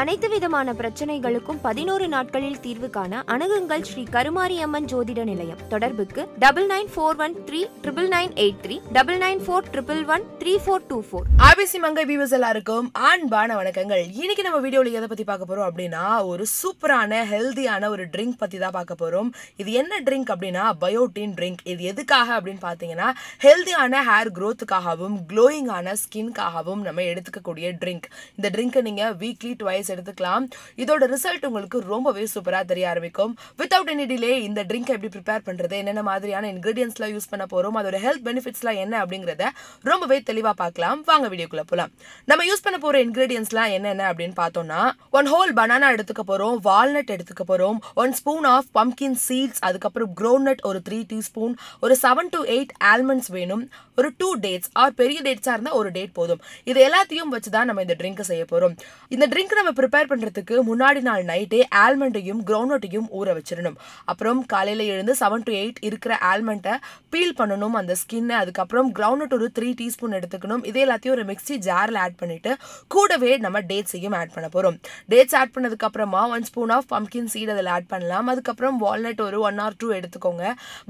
அனைத்து விதமான பிரச்சனைகளுக்கும் பதினோரு நாட்களில் தீர்வு காண அணுகுங்கள் ஸ்ரீ கருமாரியம்மன் ஜோதிட நிலையம். தொடர்புக்கு double nine four one three triple nine eight three double nine four triple one three four two four. ஆபிசி மங்கை வியூவர்ஸ் எல்லாருக்கும் அன்பான வணக்கங்கள். இன்னைக்கு நம்ம வீடியோல எதை பத்தி பார்க்க போறோம் அப்படின்னா ஒரு சூப்பரான ஹெல்தியான ஒரு ட்ரிங்க் பத்தி தான் பார்க்க போறோம். இது என்ன ட்ரிங்க் அப்படின்னா பயோட்டின் ட்ரிங்க் இது எதுக்காக அப்படின்னு பார்த்தீங்கன்னா ஹெல்தியான ஹேர் க்ரோத்துக்காகவும் க்ளோயிங்கான ஸ்கின்காகவும் நம்ம எடுத்துக்கக்கூடிய ட்ரிங்க் இந்த ட்ரிங்க்கை நீங்க வீக்லி டுவைஸ் எடுத்துக்கலாம். இதோட ரிசல்ட் உங்களுக்கு ரொம்பவே சூப்பரா தெரிய ஆரம்பிக்கும். வித்தவுட் எனி டிலே இந்த ட்ரிங்க் எப்படி ப்ரிப்பேர் பண்றது என்னென்ன மாதிரியான இன்கிரீடியன்ஸ்லாம் யூஸ் பண்ண போறோம் அதோட ஹெல்த் பெனிஃபிட்ஸ்லாம் என்ன அப்படிங்கறத ரொம்பவே தெளிவா பார்க்கலாம். வாங்க வீடியோக்குள்ள போகலாம் நம்ம யூஸ் பண்ண போற இன்கிரீடியன்ஸ்லாம் என்னென்ன அப்படின்னு பார்த்தோம்னா ஒன் ஹோல் பனானா எடுத்துக்க போறோம் வால்நட் எடுத்துக்க போறோம் one spoon of pumpkin seeds அதுக்கப்புறம் க்ரோனட் ஒரு த்ரீ டீஸ்பூன் ஒரு செவன் டு எயிட் ஆல்மண்ட்ஸ் வேணும் ஒரு டூ டேட்ஸ் ஆர் பெரிய டேட்ஸா இருந்தால் ஒரு டேட் போதும். இது எல்லாத்தையும் வச்சு தான் நம்ம இந்த ட்ரிங்க் செய்ய போகிறோம் இந்த ட்ரிங்க் நம்ம ப்ரிப்பேர் பண்ணுறதுக்கு முன்னாடி நாள் நைட்டே ஆல்மண்டையும் க்ரௌனட்டையும் ஊற வச்சிடணும். அப்புறம் காலையில் எழுந்து செவன் டு எயிட் இருக்கிற ஆல்மண்ட்டை பீல் பண்ணணும் அந்த ஸ்கின்னை அதுக்கப்புறம் க்ரௌண்ட்நட் ஒரு த்ரீ டீஸ்பூன் எடுத்துக்கணும். இதே எல்லாத்தையும் ஒரு மிக்ஸி ஜாரில் ஆட் பண்ணிவிட்டு கூடவே நம்ம டேட்ஸையும் ஆட் பண்ண போகிறோம் டேட்ஸ் ஆட் பண்ணதுக்கப்புறமா one spoon of pumpkin seed அதில் ஆட் பண்ணலாம். அதுக்கப்புறம் வால்நட் ஒரு ஒன் ஆர் டூ எடுத்துக்கோங்க.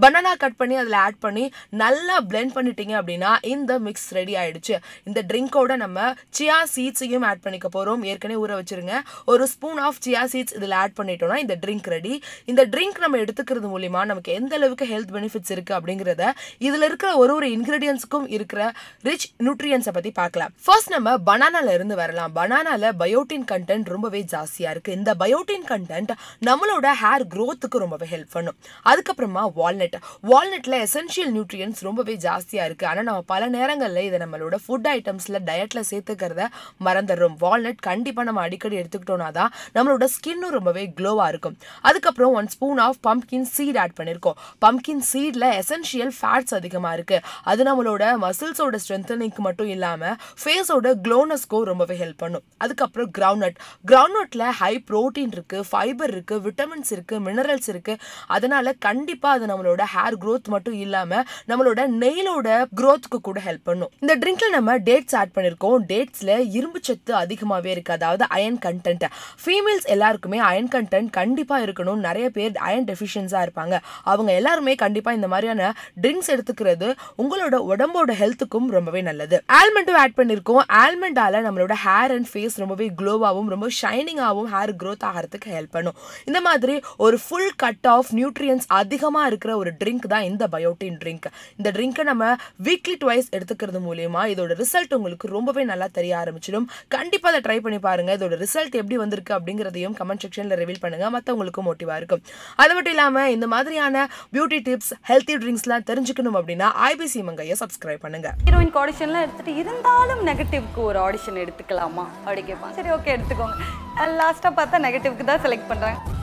பனானா கட் பண்ணி அதில் ஆட் பண்ணி நல்லா பிளெண்ட் பண்ணிட்டீங்க அப்படின்னா இந்த மிக்ஸ் ரெடி ஆகிடுச்சு இந்த ட்ரிங்கோட நம்ம சியா சீட்ஸையும் ஆட் பண்ணிக்க போகிறோம் ஏற்கனவே ஊற வச்சு வச்சுருங்க. ஒரு ஸ்பூன் ஆஃப் சியா சீட்ஸ் இதில் ஆட் பண்ணிட்டோம்னா இந்த ட்ரிங்க் ரெடி இந்த ட்ரிங்க் நம்ம எடுத்துக்கிறது மூலியமா நமக்கு எந்த அளவுக்கு ஹெல்த் பெனிஃபிட்ஸ் இருக்கு அப்படிங்கிறத இதுல இருக்கிற ஒரு ஒரு இன்க்ரீடியன்ஸுக்கும் இருக்கிற ரிச் நியூட்ரியன்ஸை பத்தி பார்க்கலாம். ஃபர்ஸ்ட் நம்ம பனானால இருந்து வரலாம். பனானால பயோட்டின் கண்டென்ட் ரொம்பவே ஜாஸ்தியா இருக்கு. இந்த பயோட்டின் கண்டென்ட் நம்மளோட ஹேர் க்ரோத்துக்கு ரொம்பவே ஹெல்ப் பண்ணும். அதுக்கப்புறமா வால்நட் வால்நட்ல எசென்ஷியல் நியூட்ரியன்ஸ் ரொம்பவே ஜாஸ்தியா இருக்கு. ஆனா நம்ம பல நேரங்களில் இதை நம்மளோட ஃபுட் ஐட்டம்ஸ்ல டயட்ல சேர்த்துக்கிறத மறந்துடுறோம். வால்நட் கண்டிப்பா நம்ம அடிக்கடி எடுத்துக்கிட்டோம்னா தான் நம்மளோட ஸ்கின்னும் ரொம்பவே க்ளோவா இருக்கும். அதுக்கப்புறம் one spoon of pumpkin seed add பண்ணிருக்கோம். பம்கின் சீட்ல எசென்ஷியல் ஃபேட்ஸ் அதிகமா இருக்கு. அது நம்மளோட மசில்ஸோட ஸ்ட்ரென்தனிங்க்கு மட்டும் இல்லாமல் ஃபேஸோட க்ளோனஸ்க்கும் ரொம்பவே ஹெல்ப் பண்ணும். அதுக்கப்புறம் கிரவுண்ட்நட் கிரவுண்ட்நட்டில் ஹை ப்ரோட்டீன் இருக்கு ஃபைபர் இருக்கு விட்டமின்ஸ் இருக்கு மினரல்ஸ் இருக்கு. அதனால கண்டிப்பா அது நம்மளோட ஹேர் க்ரோத் மட்டும் இல்லாம நம்மளோட நெயிலோட க்ரோத்துக்கு கூட ஹெல்ப் பண்ணும். இந்த ட்ரிங்க்ல நம்ம டேட்ஸ் ஆட் பண்ணியிருக்கோம் டேட்ஸ்ல இரும்பு சத்து அதிகமாகவே இருக்கு. அதாவது அயன் கண்டென்ட் ஃபீமேல்ஸ் எல்லாருக்குமே அயன் கண்டென்ட் கண்டிப்பாக இருக்கணும். நிறைய பேர் அயன் டெஃபிஷியன்ஸாக இருப்பாங்க. அவங்க எல்லாருமே கண்டிப்பாக இந்த மாதிரியான ட்ரிங்க்ஸ் எடுத்துக்கிறது உங்களோட உடம்போட ஹெல்த்துக்கும் ரொம்பவே நல்லது. ஆல்மண்டும் ஆட் பண்ணியிருக்கோம் ஆல்மண்டால் நம்மளோட ஹேர் அண்ட் ஃபேஸ் ரொம்பவே க்ளோவாகவும் ரொம்ப ஷைனிங்காகவும் ஹேர் க்ரோத் ஆகிறதுக்கு ஹெல்ப் பண்ணும். இந்த மாதிரி ஒரு ஃபுல் கட் ஆஃப் நியூட்ரியன்ஸ் அதிகமாக இருக்கிற ஒரு ட்ரிங்க் தான் இந்த பயோட்டின் ட்ரிங்க் இந்த ட்ரிங்கை நம்ம வீக்லி டுவைஸ் எடுத்துக்கிறது மூலியமா இதோட ரிசல்ட் உங்களுக்கு ரொம்பவே நல்லா தெரிய ஆரம்பிச்சிடும். கண்டிப்பாக அதை ட்ரை பண்ணி பாருங்கள் இதோட ரிசல்ட் எப்படி வந்திருக்கு அப்படிங்கிறதையும் கமெண்ட் செக்ஷனில் ரிவீல் பண்ணுங்கள் மற்றவங்களுக்கும் மோட்டிவாக இருக்கும். அது மட்டும் இல்லாமல் இந்த மாதிரியான பியூட்டி டிப்ஸ் ஹெல்த்தி ட்ரிங்க்ஸ்லாம் தெரிஞ்சுக்கணும் அப்படின்னா ஐபிசி மங்கையை சப்ஸ்கிரைப் பண்ணுங்க. ஹீரோயின் ஆடிஷன்லாம் எடுத்துட்டு இருந்தாலும் நெகட்டிவ்க்கு ஒரு ஆடிஷன் எடுத்துக்கலாமா? அப்படி கேட்பான் சரி ஓகே எடுத்துக்கோங்க. லாஸ்ட்டாக பார்த்தா நெகட்டிவ்க்கு தான் செலக்ட் பண்ணுறாங்க